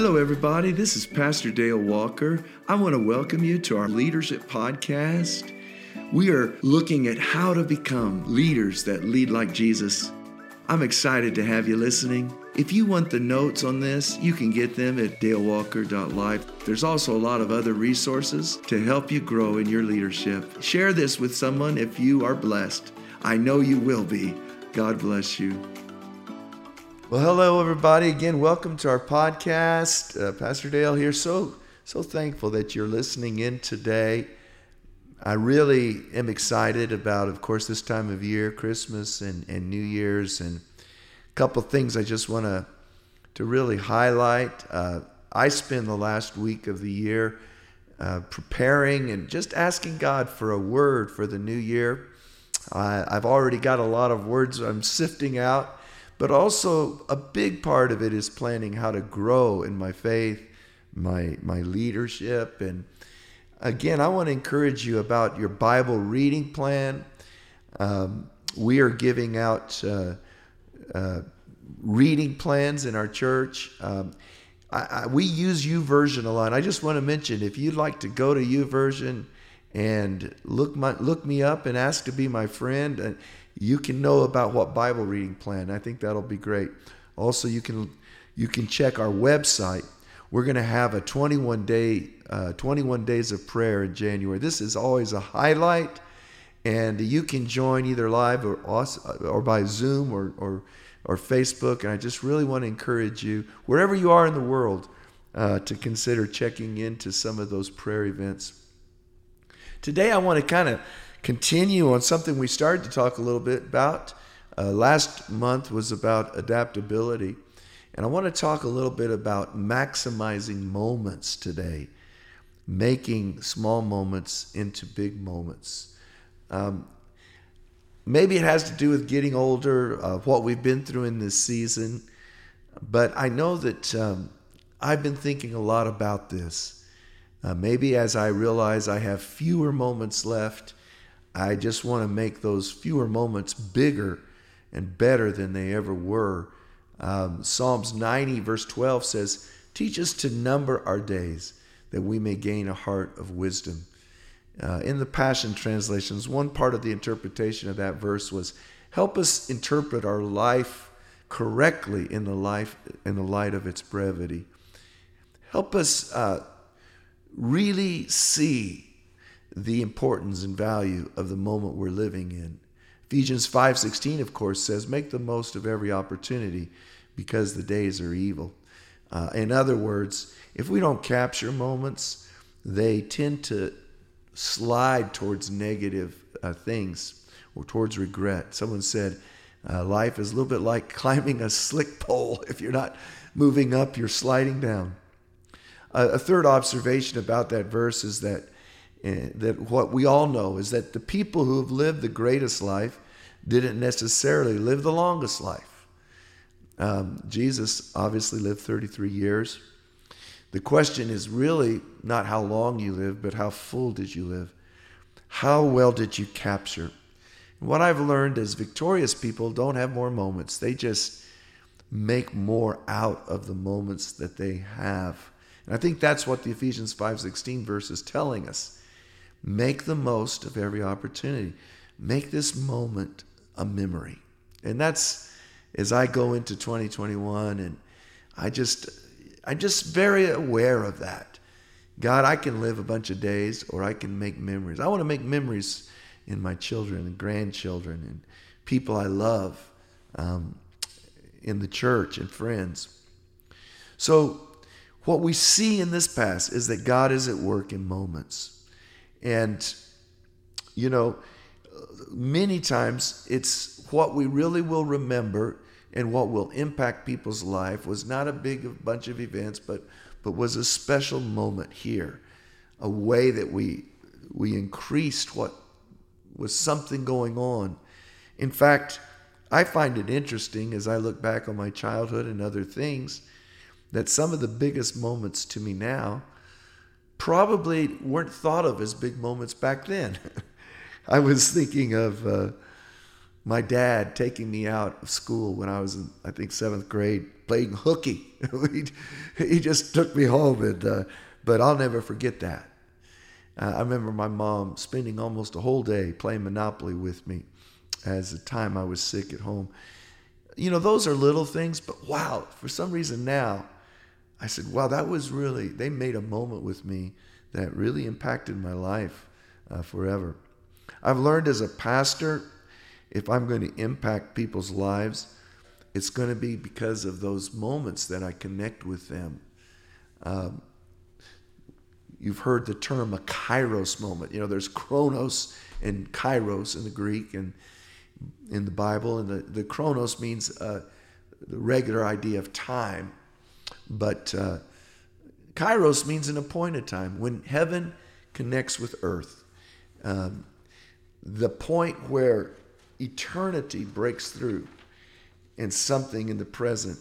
Hello, everybody. This is Pastor Dale Walker. I want to welcome you to our Leadership Podcast. We are looking at how to become leaders that lead like Jesus. I'm excited to have you listening. If you want the notes on this, you can get them at dalewalker.life. There's also a lot of other resources to help you grow in your leadership. Share this with someone if you are blessed. I know you will be. God bless you. Well, hello everybody. Again, welcome to our podcast. Uh, Pastor Dale here. So so thankful that you're listening in today. I really am excited about, of course, this time of year, Christmas and, and New Year's, and a couple things I just want to to really highlight. Uh, I spend the last week of the year uh, preparing and just asking God for a word for the new year. I, I've already got a lot of words I'm sifting out but also, a big part of it is planning how to grow in my faith, my, my leadership. And again, I want to encourage you about your Bible reading plan. Um, we are giving out uh, uh, reading plans in our church. Um, I, I, we use YouVersion a lot. I just want to mention if you'd like to go to YouVersion and look my look me up and ask to be my friend. Uh, you can know about what Bible reading plan. I think that'll be great. Also, you can you can check our website. We're going to have a 21 day uh, 21 days of prayer in January. This is always a highlight, and you can join either live or or by Zoom or or or Facebook. And I just really want to encourage you, wherever you are in the world, uh, to consider checking into some of those prayer events. Today, I want to kind of continue on something we started to talk a little bit about. Uh, last month was about adaptability. And I want to talk a little bit about maximizing moments today, making small moments into big moments. Um, maybe it has to do with getting older, uh, what we've been through in this season. But I know that um, I've been thinking a lot about this. Uh, maybe as I realize I have fewer moments left, I just want to make those fewer moments bigger and better than they ever were. Um, Psalms 90, verse 12 says, Teach us to number our days that we may gain a heart of wisdom. Uh, in the Passion translations, one part of the interpretation of that verse was, Help us interpret our life correctly in the life in the light of its brevity. Help us uh, really see the importance and value of the moment we're living in. Ephesians 5:16 of course says make the most of every opportunity because the days are evil. Uh, in other words, if we don't capture moments, they tend to slide towards negative uh, things or towards regret. Someone said uh, life is a little bit like climbing a slick pole. If you're not moving up, you're sliding down. a third observation about that verse is that that what we all know is that the people who have lived the greatest life didn't necessarily live the longest life. Um, Jesus obviously lived 33 years. The question is really not how long you live, but how full did you live? How well did you capture? what I've learned is victorious people don't have more moments. They just make more out of the moments that they have. And I think that's what the Ephesians 5:16 verse is telling us. Make the most of every opportunity. Make this moment a memory. And that's as I go into 2021 and I just I'm just very aware of that. God, I can live a bunch of days or I can make memories. I want to make memories in my children and grandchildren and people I love um, in the church and friends. So, what we see in this past is that God is at work in moments. And, you know, many times it's what we really will remember and what will impact people's life was not a big bunch of events, but, but was a special moment here, a way that we, we increased what was something going on. In fact, I find it interesting as I look back on my childhood and other things that some of the biggest moments to me now probably weren't thought of as big moments back then. I was thinking of uh, my dad taking me out of school when I was in, I think, seventh grade. playing hooky. he just took me home, and uh, but I'll never forget that. Uh, I remember my mom spending almost a whole day playing Monopoly with me as the time I was sick at home. You know, those are little things, but wow, for some reason now, I said, wow, that was really, they made a moment with me that really impacted my life uh, forever. I've learned as a pastor, if I'm going to impact people's lives, it's going to be because of those moments that I connect with them. Um, you've heard the term a kairos moment. You know, there's chronos and kairos in the Greek and in the Bible, and the, the chronos means uh, the regular idea of time, but uh, kairos means an appointed time when heaven connects with earth. Um, the point where eternity breaks through and something in the present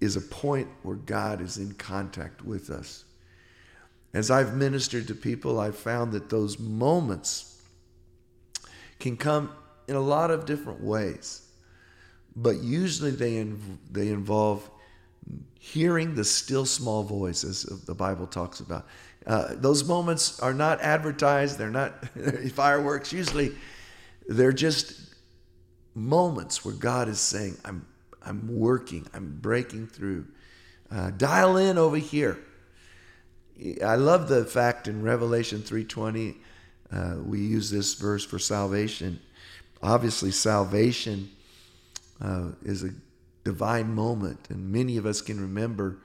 is a point where God is in contact with us. As I've ministered to people, I've found that those moments can come in a lot of different ways, but usually they, inv- they involve hearing the still small voice, as the Bible talks about. Uh, those moments are not advertised, they're not fireworks. Usually they're just moments where God is saying, I'm, I'm working, I'm breaking through. Uh, dial in over here. I love the fact in Revelation 3:20 uh, we use this verse for salvation. Obviously, salvation uh, is a divine moment, and many of us can remember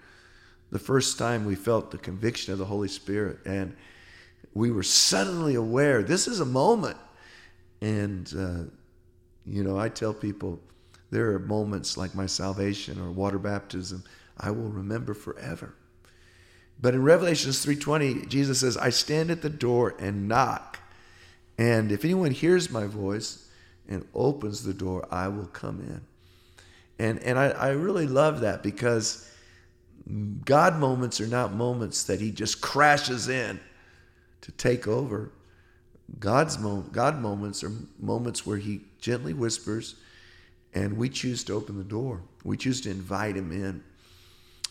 the first time we felt the conviction of the Holy Spirit, and we were suddenly aware this is a moment. And uh, you know, I tell people there are moments like my salvation or water baptism I will remember forever. But in Revelations 3:20, Jesus says, "I stand at the door and knock, and if anyone hears my voice and opens the door, I will come in." And and I, I really love that because God moments are not moments that He just crashes in to take over. God's mo- God moments are moments where He gently whispers, and we choose to open the door. We choose to invite Him in.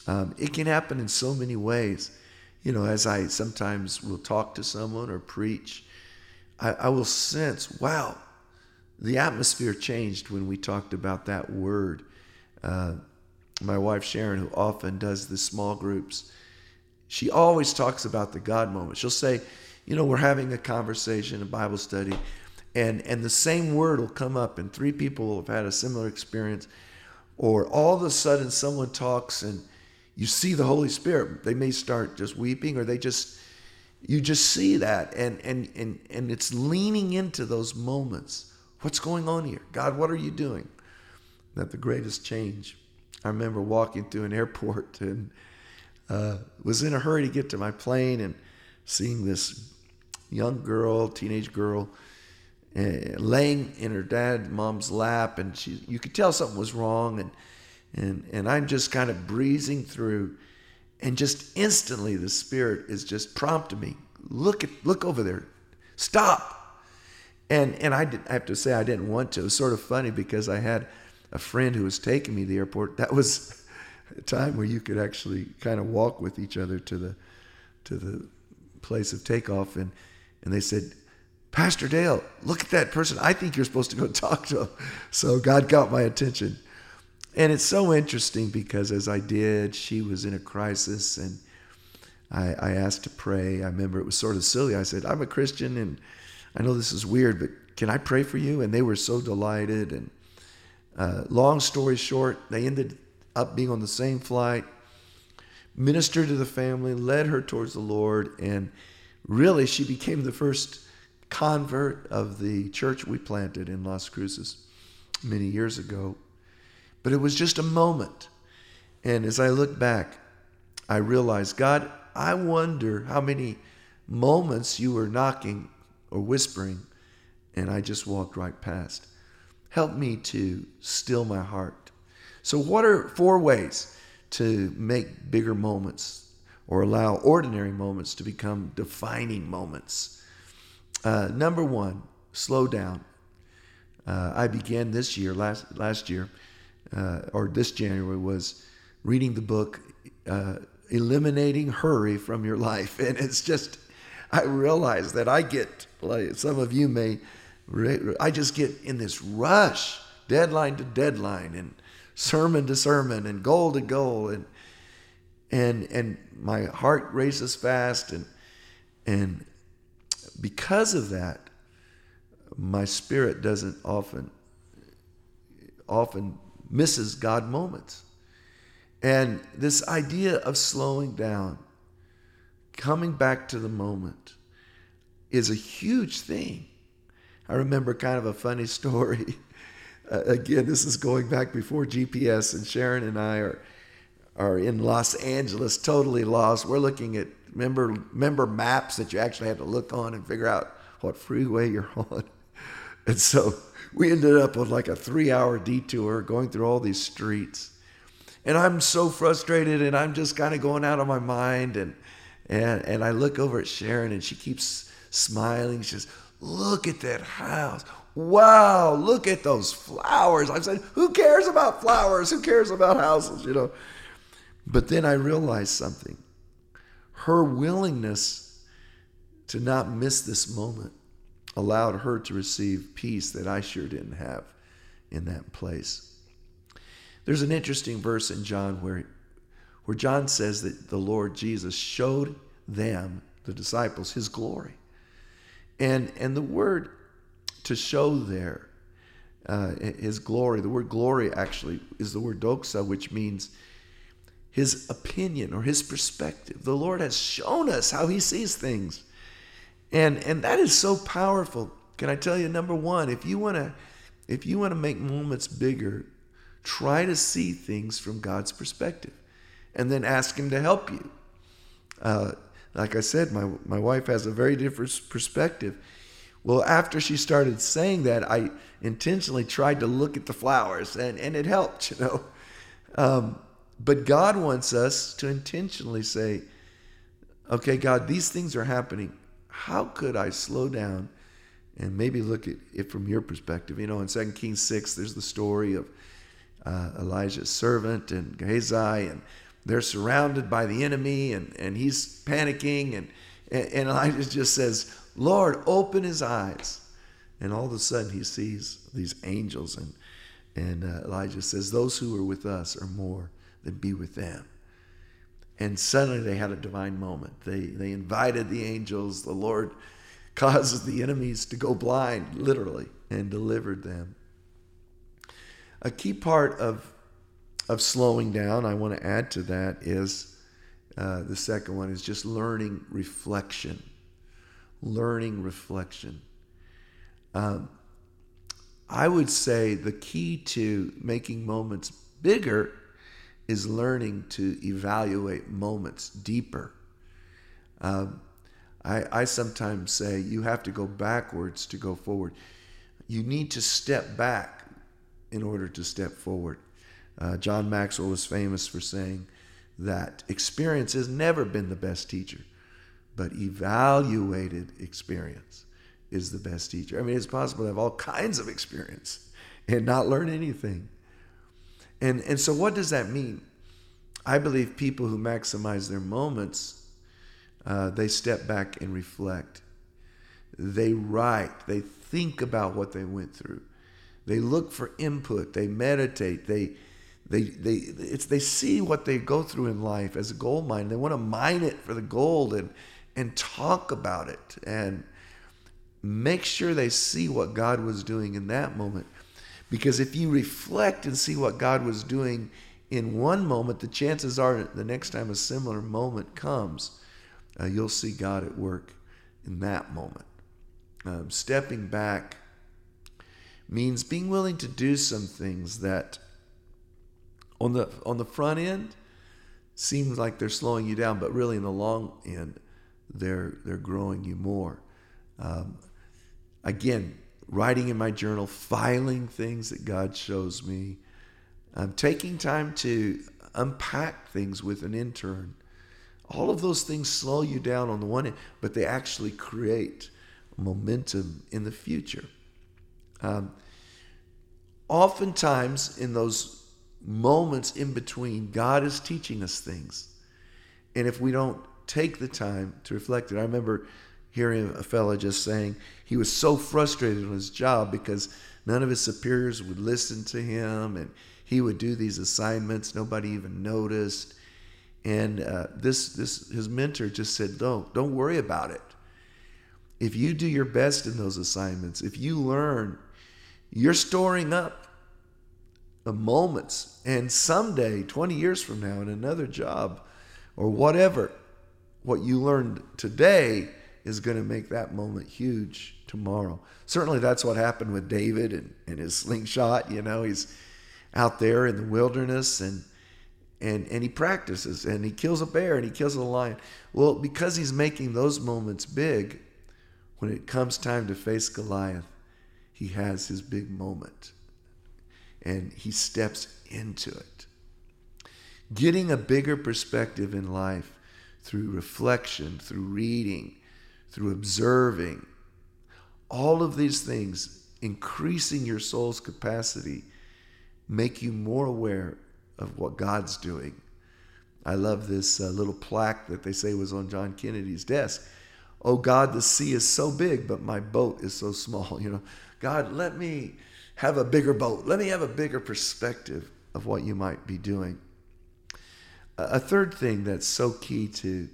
Um, it can happen in so many ways. You know, as I sometimes will talk to someone or preach, I, I will sense, wow, the atmosphere changed when we talked about that word. Uh, my wife Sharon, who often does the small groups, she always talks about the God moment. She'll say, you know, we're having a conversation, a Bible study, and and the same word will come up, and three people have had a similar experience, or all of a sudden someone talks and you see the Holy Spirit. They may start just weeping or they just you just see that and and and and it's leaning into those moments. What's going on here? God, what are you doing? That the greatest change. I remember walking through an airport and uh, was in a hurry to get to my plane and seeing this young girl, teenage girl, uh, laying in her dad, mom's lap, and she you could tell something was wrong and and and I'm just kind of breezing through, and just instantly the Spirit is just prompting me. Look at look over there, stop. And and I did I have to say I didn't want to. It was sort of funny because I had a friend who was taking me to the airport. That was a time where you could actually kind of walk with each other to the to the place of takeoff, and and they said. Pastor Dale, look at that person. I think you're supposed to go talk to him. So God got my attention. And it's so interesting because as I did, she was in a crisis and I, I, asked to pray. I remember it was sort of silly. I said, I'm a Christian and I know this is weird, but can I pray for you? And they were so delighted. And uh, long story short, they ended up being on the same flight, ministered to the family, led her towards the Lord, and really she became the first convert of the church we planted in Las Cruces many years ago. But it was just a moment. And as I look back, I realized, God, I wonder how many moments you were knocking or whispering, and I just walked right past. Help me to still my heart. So, what are four ways to make bigger moments or allow ordinary moments to become defining moments? Uh, number one, slow down. Uh, I began this year, last, last year, uh, or this January, was reading the book uh, Eliminating Hurry from Your Life. And it's just, I realize that I get, like some of you may, I just get in this rush, deadline to deadline, and sermon to sermon, and goal to goal. And, and, and my heart races fast. And, and because of that, my spirit doesn't often often misses God moments. And this idea of slowing down, coming back to the moment, is a huge thing. I remember kind of a funny story. Uh, again, this is going back before GPS, and Sharon and I are are in Los Angeles, totally lost. We're looking at remember remember maps that you actually had to look on and figure out what freeway you're on. And so we ended up with like a three hour detour going through all these streets. And I'm so frustrated and I'm just kind of going out of my mind. And, and, and I look over at Sharon and she keeps smiling. She says, Look at that house. Wow, look at those flowers. I said, Who cares about flowers? Who cares about houses? You know. But then I realized something. Her willingness to not miss this moment allowed her to receive peace that I sure didn't have in that place. There's an interesting verse in John where, where John says that the Lord Jesus showed them, the disciples, his glory. And, and the word to show there, uh, his glory, the word glory actually is the word doxa, which means his opinion or his perspective. The Lord has shown us how he sees things. And and that is so powerful. Can I tell you number 1, if you want to if you want to make moments bigger, try to see things from God's perspective and then ask him to help you. Uh, like I said, my, my wife has a very different perspective. Well, after she started saying that, I intentionally tried to look at the flowers, and, and it helped, you know. Um, but God wants us to intentionally say, okay, God, these things are happening how could I slow down and maybe look at it from your perspective? You know, in 2 Kings 6, there's the story of uh, Elijah's servant and Gehazi, and they're surrounded by the enemy, and, and he's panicking, and, and Elijah just says, Lord, open his eyes. And all of a sudden, he sees these angels, and, and uh, Elijah says, Those who are with us are more than be with them. And suddenly they had a divine moment. They, they invited the angels. The Lord causes the enemies to go blind, literally, and delivered them. A key part of, of slowing down, I want to add to that, is uh, the second one is just learning reflection. Learning reflection. Um, I would say the key to making moments bigger is learning to evaluate moments deeper. Um, I, I sometimes say you have to go backwards to go forward. You need to step back in order to step forward. Uh, John Maxwell was famous for saying that experience has never been the best teacher, but evaluated experience is the best teacher. I mean, it's possible to have all kinds of experience and not learn anything. And, and so, what does that mean? I believe people who maximize their moments, uh, they step back and reflect. They write, they think about what they went through. They look for input, they meditate, they, they, they, it's, they see what they go through in life as a gold mine. They want to mine it for the gold and, and talk about it and make sure they see what God was doing in that moment. Because if you reflect and see what God was doing in one moment, the chances are the next time a similar moment comes, uh, you'll see God at work in that moment. Um, stepping back means being willing to do some things that on the on the front end seems like they're slowing you down, but really in the long end, they're they're growing you more. Um, again, writing in my journal, filing things that God shows me, um, taking time to unpack things with an intern. All of those things slow you down on the one end, but they actually create momentum in the future. Um, oftentimes, in those moments in between, God is teaching us things. And if we don't take the time to reflect it, I remember hearing a fellow just saying he was so frustrated on his job because none of his superiors would listen to him and he would do these assignments nobody even noticed and uh, this this his mentor just said don't don't worry about it if you do your best in those assignments if you learn you're storing up moments and someday 20 years from now in another job or whatever what you learned today is going to make that moment huge tomorrow. Certainly, that's what happened with David and, and his slingshot. You know, he's out there in the wilderness and and and he practices and he kills a bear and he kills a lion. Well, because he's making those moments big, when it comes time to face Goliath, he has his big moment and he steps into it. Getting a bigger perspective in life through reflection, through reading, through observing, all of these things, increasing your soul's capacity, make you more aware of what God's doing. I love this uh, little plaque that they say was on John Kennedy's desk. Oh God, the sea is so big, but my boat is so small. You know, God, let me have a bigger boat. Let me have a bigger perspective of what you might be doing. A third thing that's so key to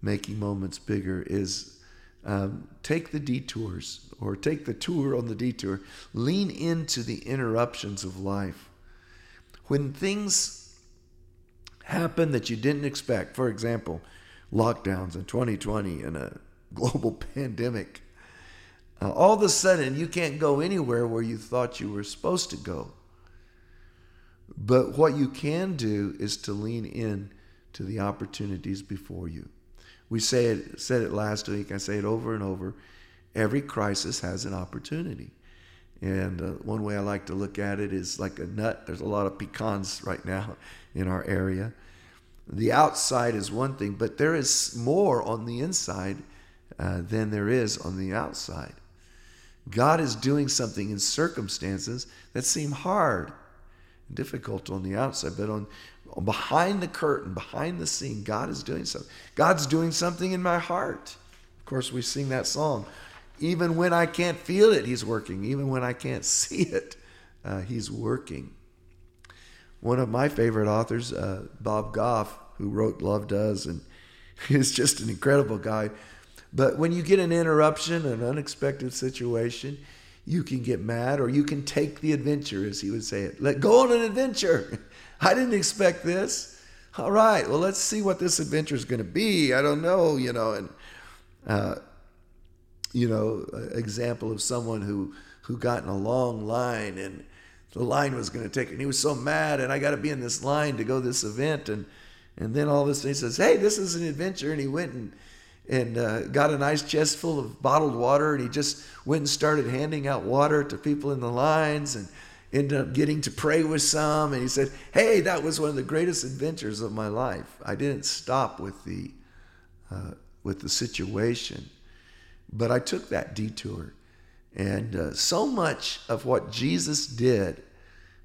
making moments bigger is um, take the detours or take the tour on the detour. Lean into the interruptions of life. When things happen that you didn't expect, for example, lockdowns in 2020 and a global pandemic, uh, all of a sudden, you can't go anywhere where you thought you were supposed to go. But what you can do is to lean in to the opportunities before you. We say it, said it last week. I say it over and over. Every crisis has an opportunity. And uh, one way I like to look at it is like a nut. There's a lot of pecans right now in our area. The outside is one thing, but there is more on the inside uh, than there is on the outside. God is doing something in circumstances that seem hard and difficult on the outside, but on, behind the curtain, behind the scene, God is doing something. God's doing something in my heart. Of course, we sing that song. Even when I can't feel it, He's working. Even when I can't see it, uh, He's working. One of my favorite authors, uh, Bob Goff, who wrote Love Does, and he's just an incredible guy but when you get an interruption, an unexpected situation, you can get mad or you can take the adventure, as he would say it. Let go on an adventure. I didn't expect this. All right, well, let's see what this adventure is going to be. I don't know, you know, and, uh, you know, example of someone who, who got in a long line and the line was going to take, and he was so mad, and I got to be in this line to go this event. And, and then all of a sudden he says, Hey, this is an adventure. And he went and and uh, got a nice chest full of bottled water and he just went and started handing out water to people in the lines and ended up getting to pray with some. And he said hey that was one of the greatest adventures of my life. I didn't stop with the uh, with the situation but i took that detour. And uh, so much of what jesus did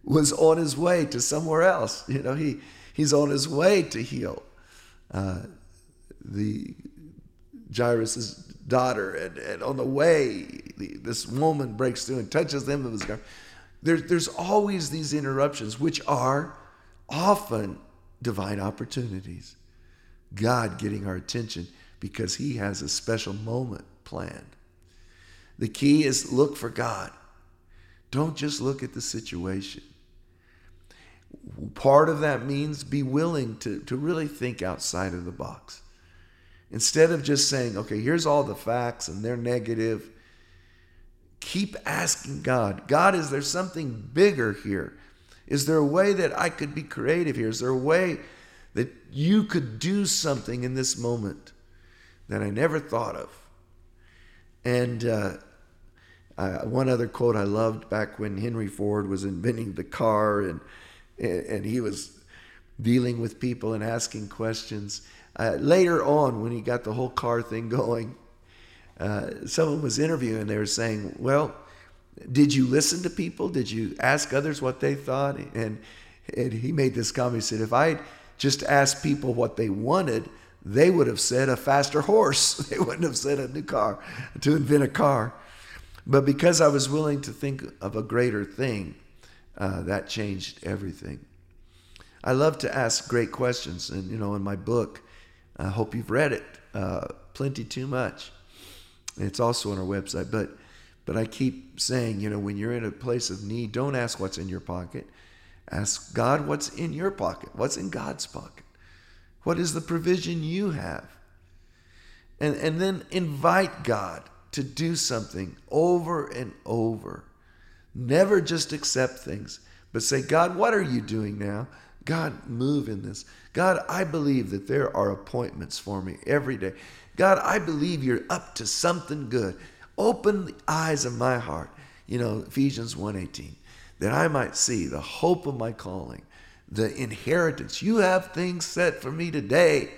was on his way to somewhere else. You know he he's on his way to heal uh, the Jairus' daughter, and, and on the way, the, this woman breaks through and touches them of his garment. There, there's always these interruptions, which are often divine opportunities. God getting our attention because he has a special moment planned. The key is look for God. Don't just look at the situation. Part of that means be willing to, to really think outside of the box. Instead of just saying, okay, here's all the facts and they're negative, keep asking God, God, is there something bigger here? Is there a way that I could be creative here? Is there a way that you could do something in this moment that I never thought of? And uh, uh, one other quote I loved back when Henry Ford was inventing the car and, and he was dealing with people and asking questions. Uh, later on, when he got the whole car thing going, uh, someone was interviewing. They were saying, "Well, did you listen to people? Did you ask others what they thought?" And and he made this comment. He said, if I just asked people what they wanted, they would have said a faster horse. They wouldn't have said a new car, to invent a car. But because I was willing to think of a greater thing, uh, that changed everything. I love to ask great questions. And, you know, in my book, I hope you've read it, uh, Plenty Too Much. It's also on our website. But, but I keep saying, you know, when you're in a place of need, don't ask what's in your pocket. Ask God what's in your pocket, what's in God's pocket. What is the provision you have? And, and then invite God to do something over and over. Never just accept things, but say, God, what are you doing now? God, move in this. God, I believe that there are appointments for me every day. God, I believe you're up to something good. Open the eyes of my heart. You know, Ephesians 1:18, that I might see the hope of my calling, the inheritance. You have things set for me today,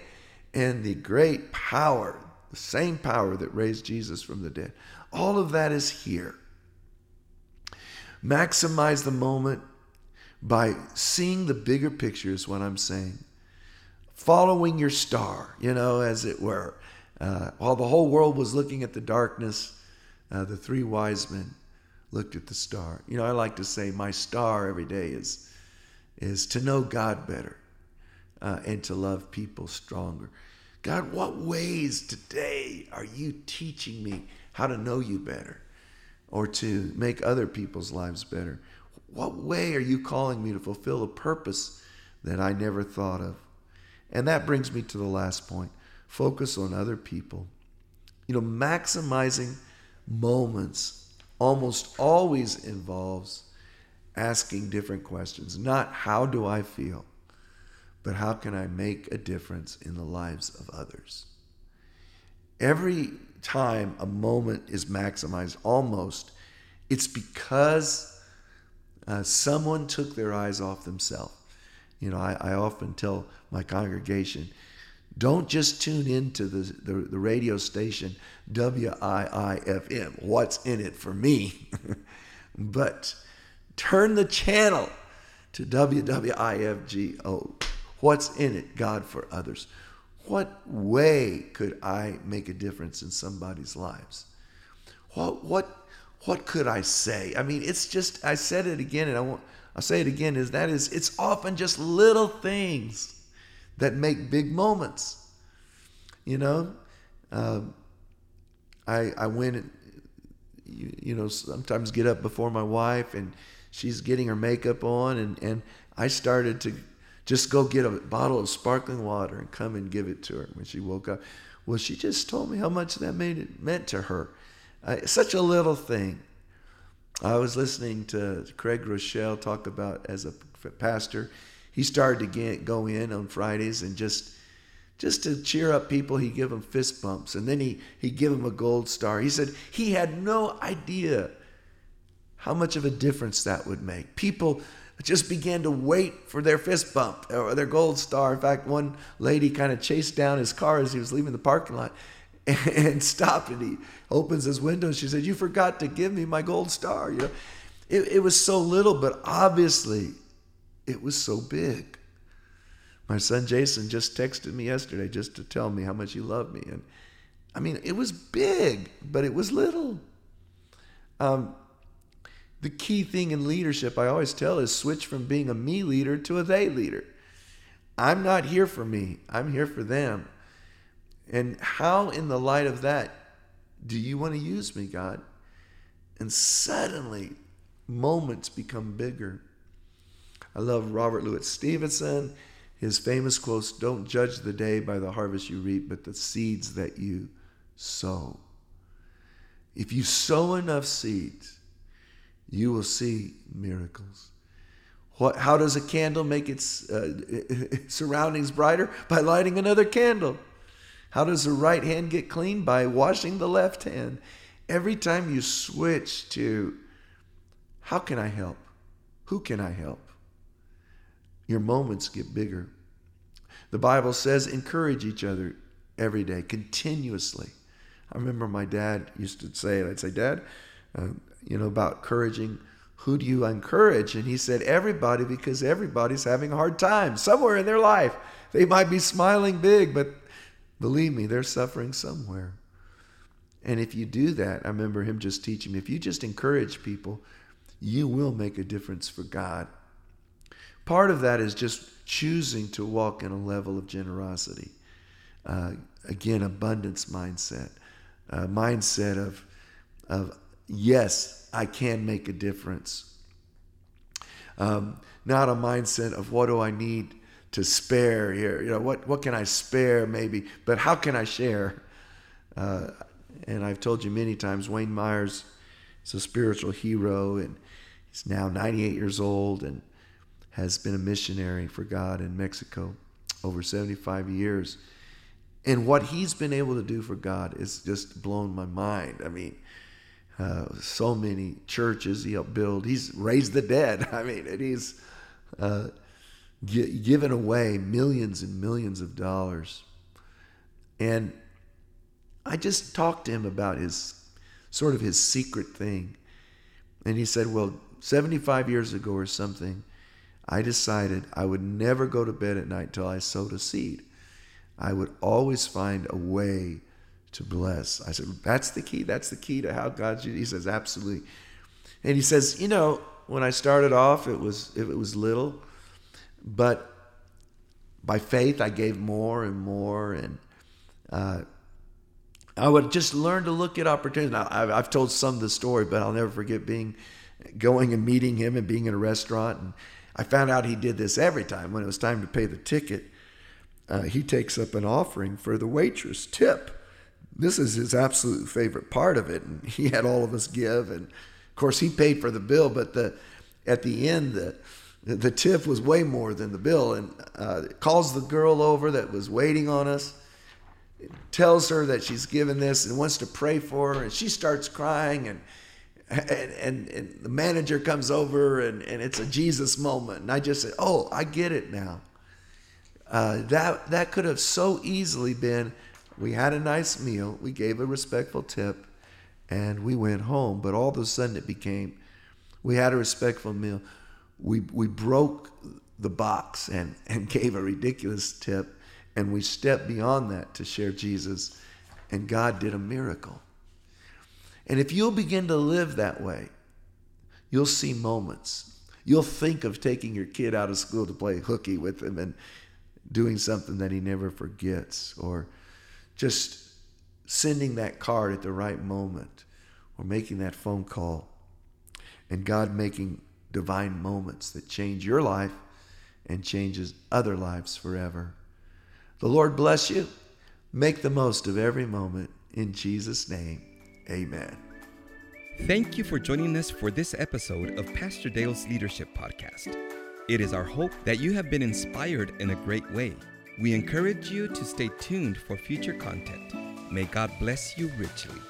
and the great power, the same power that raised Jesus from the dead. All of that is here. Maximize the moment by seeing the bigger picture, is what I'm saying. Following your star, you know, as it were. Uh, while the whole world was looking at the darkness, uh, the three wise men looked at the star. You know, I like to say my star every day is, is to know God better uh, and to love people stronger. God, what ways today are you teaching me how to know you better or to make other people's lives better? What way are you calling me to fulfill a purpose that I never thought of? And that brings me to the last point focus on other people. You know, maximizing moments almost always involves asking different questions. Not how do I feel, but how can I make a difference in the lives of others? Every time a moment is maximized, almost, it's because uh, someone took their eyes off themselves. You know, I, I, often tell my congregation, don't just tune into the, the, the radio station WIIFM, what's in it for me, but turn the channel to WWIFGO, what's in it, God for others. What way could I make a difference in somebody's lives? What, what what could I say? I mean, it's just, I said it again and I won't, I'll say it again is that is, it's often just little things that make big moments. You know, um, I, I went you, you know, sometimes get up before my wife and she's getting her makeup on and, and I started to just go get a bottle of sparkling water and come and give it to her when she woke up. Well, she just told me how much that made it meant to her. Such a little thing. I was listening to Craig Groeschel talk about as a pastor. He started to get, go in on Fridays and just just to cheer up people, he give them fist bumps, and then he he give them a gold star. He said he had no idea how much of a difference that would make. People just began to wait for their fist bump or their gold star. In fact, one lady kind of chased down his car as he was leaving the parking lot and stopped and he opens his window and she said you forgot to give me my gold star you know. It, it was so little but obviously it was so big. My son jason just texted me yesterday just to tell me how much he loved me and i mean it was big but it was little. Um, the key thing in leadership i always tell is switch from being a me leader to a they leader. I'm not here for me i'm here for them and how, in the light of that, do you want to use me, God? And suddenly, moments become bigger. I love Robert Louis Stevenson. His famous quotes Don't judge the day by the harvest you reap, but the seeds that you sow. If you sow enough seeds, you will see miracles. What, how does a candle make its uh, surroundings brighter? By lighting another candle. How does the right hand get clean? By washing the left hand. Every time you switch to, how can I help? Who can I help? Your moments get bigger. The Bible says encourage each other every day, continuously. I remember my dad used to say. I'd say, Dad, uh, you know, about encouraging who do you encourage? And he said, Everybody, because everybody's having a hard time somewhere in their life. They might be smiling big, but believe me, they're suffering somewhere. And if you do that, I remember him just teaching me if you just encourage people, you will make a difference for God. Part of that is just choosing to walk in a level of generosity. Uh, again, abundance mindset, a mindset of, of yes, I can make a difference. Um, not a mindset of what do I need to spare here? You know, what, what can I spare maybe, but how can I share? Uh, and I've told you many times, Wayne Myers is a spiritual hero, and he's now 98 years old and has been a missionary for God in Mexico over 75 years. And what he's been able to do for God is just blown my mind. I mean, uh, so many churches he helped build. He's raised the dead. I mean, and he's uh, given away millions and millions of dollars. And I just talked to him about his sort of his secret thing. And he said, Well, 75 years ago or something, I decided I would never go to bed at night till I sowed a seed. I would always find a way to bless. I said, That's the key. That's the key to how God. He says, Absolutely. And he says, You know, when I started off, it was if it was little, but by faith I gave more and more, and uh, I would just learn to look at opportunities. Now, I've, told some of the story, but I'll never forget being going and meeting him and being in a restaurant. And I found out he did this every time when it was time to pay the ticket. Uh, he takes up an offering for the waitress tip. This is his absolute favorite part of it, and he had all of us give. And of course, he paid for the bill, but the at the end the the tip was way more than the bill. And uh, calls the girl over that was waiting on us tells her that she's given this and wants to pray for her, and she starts crying, and and, and, and the manager comes over, and, and it's a Jesus moment, and I just said, "Oh, I get it now." Uh, that that could have so easily been, we had a nice meal, we gave a respectful tip, and we went home. But all of a sudden, it became, we had a respectful meal, we we broke the box and and gave a ridiculous tip and we stepped beyond that to share Jesus, and God did a miracle. And if you'll begin to live that way, you'll see moments. You'll think of taking your kid out of school to play hooky with him and doing something that he never forgets, or just sending that card at the right moment, or making that phone call, and God making divine moments that change your life and changes other lives forever. The Lord bless you. Make the most of every moment. In Jesus' name, amen. Thank you for joining us for this episode of Pastor Dale's Leadership Podcast. It is our hope that you have been inspired in a great way. We encourage you to stay tuned for future content. May God bless you richly.